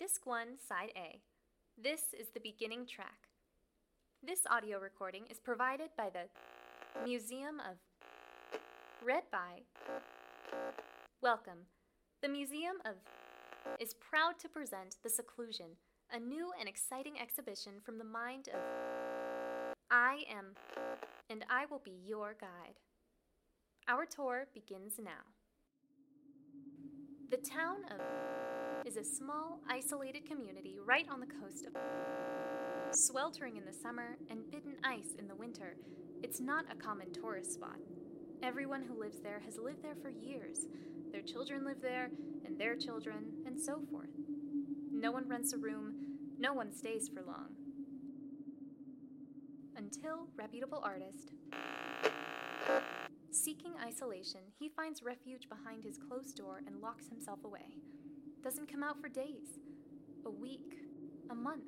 Disc 1, Side A. This is the beginning track. This audio recording is provided by the Museum of. Read by. Welcome. The Museum of is proud to present The Seclusion, a new and exciting exhibition from the mind of. I am, and I will be your guide. Our tour begins now. The town of is a small, isolated community right on the coast of sweltering in the summer and bitten ice in the winter. It's not a common tourist spot. Everyone who lives there has lived there for years. Their children live there, and their children, and so forth. No one rents a room, no one stays for long. Until reputable artist. Seeking isolation, he finds refuge behind his closed door and locks himself away. Doesn't come out for days, a week, a month.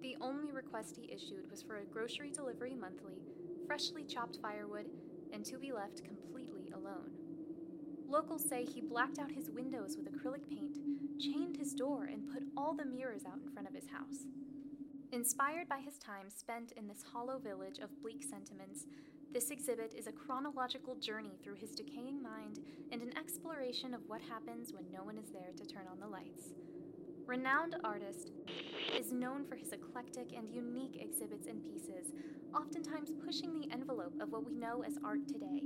The only request he issued was for a grocery delivery monthly, freshly chopped firewood, and to be left completely alone. Locals say he blacked out his windows with acrylic paint, chained his door, and put all the mirrors out in front of his house. Inspired by his time spent in this hollow village of bleak sentiments, this exhibit is a chronological journey through his decaying mind and an exploration of what happens when no one is there to turn on the lights. Renowned artist is known for his eclectic and unique exhibits and pieces, oftentimes pushing the envelope of what we know as art today.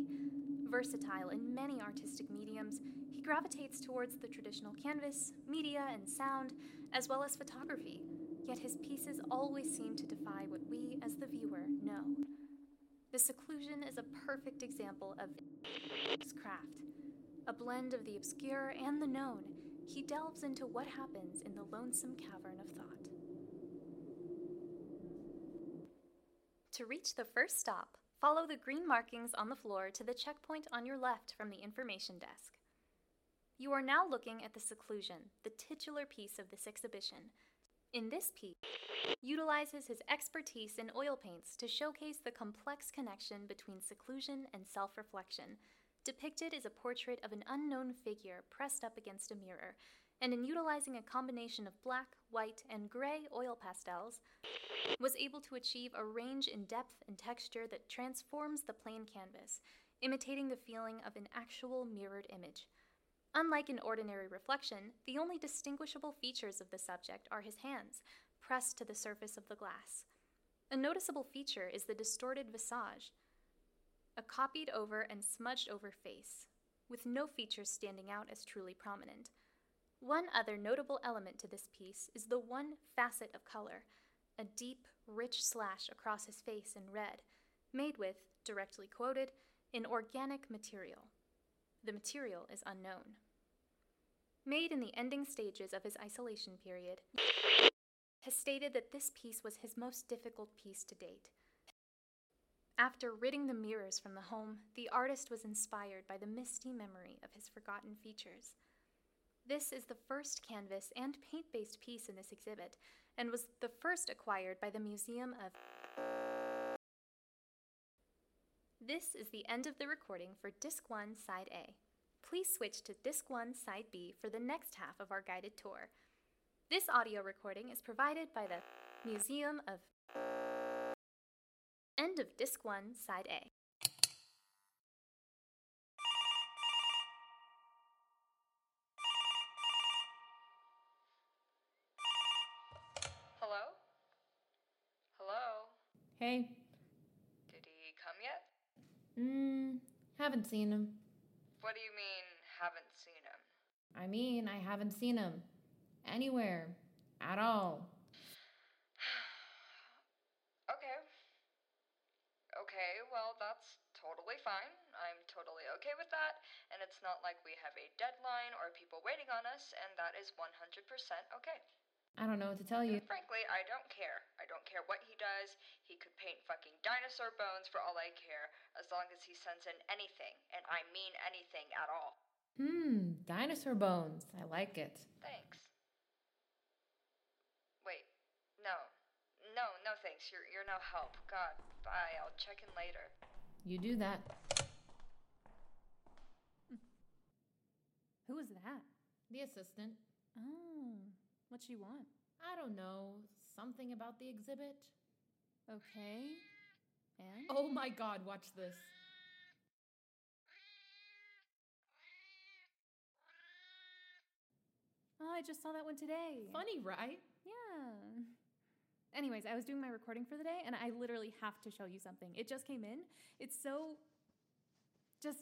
Versatile in many artistic mediums, he gravitates towards the traditional canvas, media, and sound, as well as photography, yet his pieces always seem to defy what we, as the viewer, know. The seclusion is a perfect example of his craft. A blend of the obscure and the known, he delves into what happens in the lonesome cavern of thought. To reach the first stop, follow the green markings on the floor to the checkpoint on your left from the information desk. You are now looking at the seclusion, the titular piece of this exhibition, in this piece, utilizes his expertise in oil paints to showcase the complex connection between seclusion and self reflection. Depicted is a portrait of an unknown figure pressed up against a mirror, and in utilizing a combination of black, white, and gray oil pastels, was able to achieve a range in depth and texture that transforms the plain canvas, imitating the feeling of an actual mirrored image. Unlike an ordinary reflection, the only distinguishable features of the subject are his hands, pressed to the surface of the glass. A noticeable feature is the distorted visage, a copied over and smudged over face, with no features standing out as truly prominent. One other notable element to this piece is the one facet of color, a deep, rich slash across his face in red, made with, directly quoted, an organic material. The material is unknown. Made in the ending stages of his isolation period, has stated that this piece was his most difficult piece to date. After ridding the mirrors from the home, the artist was inspired by the misty memory of his forgotten features. This is the first canvas and paint based piece in this exhibit, and was the first acquired by the Museum of. This is the end of the recording for Disc 1, Side A. Please switch to Disc 1, Side B for the next half of our guided tour. This audio recording is provided by the Museum of. End of Disc 1, Side A. Hello? Hello? Hey. Did he come yet? Mm, haven't seen him. What do you mean, haven't seen him? I mean, I haven't seen him. Anywhere. At all. Okay. Okay, well, that's totally fine. I'm totally okay with that, and it's not like we have a deadline or people waiting on us, and that is 100% okay. I don't know what to tell you. And frankly, I don't care. I don't care what he does. He could paint fucking dinosaur bones for all I care, as long as he sends in anything, and I mean anything at all. Hmm, dinosaur bones. I like it. Thanks. Wait, no. No, no thanks. You're you're no help. God, bye. I'll check in later. You do that. Hmm. Who was that? The assistant. Oh, What you want? I don't know. Something about the exhibit. Okay. And? Oh my god, watch this. Oh, I just saw that one today. Funny, right? Yeah. Anyways, I was doing my recording for the day and I literally have to show you something. It just came in. It's so. Just.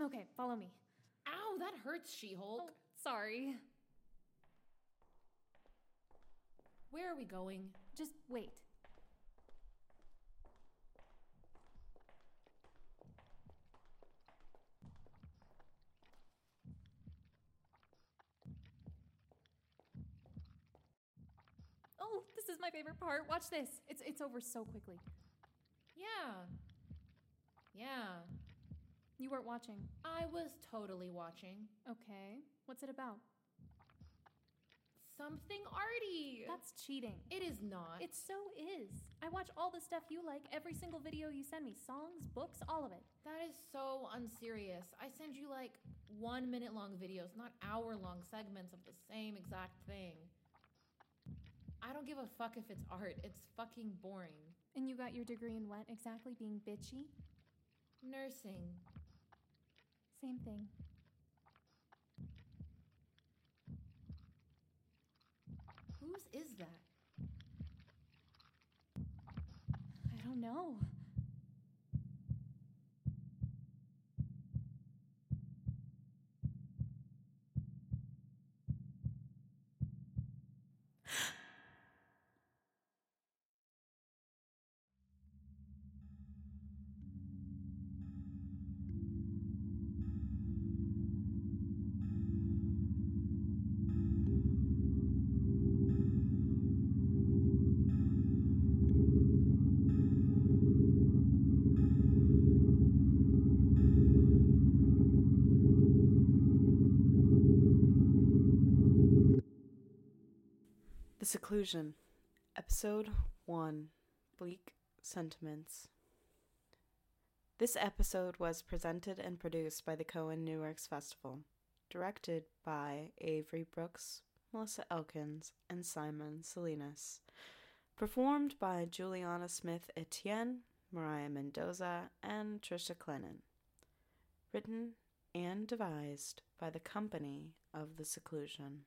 Okay, follow me. Ow, that hurts, She Hulk. Oh, sorry. Where are we going? Just wait. Oh, this is my favorite part. Watch this. It's it's over so quickly. Yeah. Yeah. You weren't watching. I was totally watching. Okay. What's it about? Something arty. That's cheating. It is not. It so is. I watch all the stuff you like, every single video you send me songs, books, all of it. That is so unserious. I send you like one minute long videos, not hour long segments of the same exact thing. I don't give a fuck if it's art. It's fucking boring. And you got your degree in what exactly? Being bitchy? Nursing. Same thing. Whose is that? I don't know. The Seclusion, Episode 1 Bleak Sentiments. This episode was presented and produced by the Cohen New Works Festival, directed by Avery Brooks, Melissa Elkins, and Simon Salinas, performed by Juliana Smith Etienne, Mariah Mendoza, and Trisha Clennan, written and devised by the Company of the Seclusion.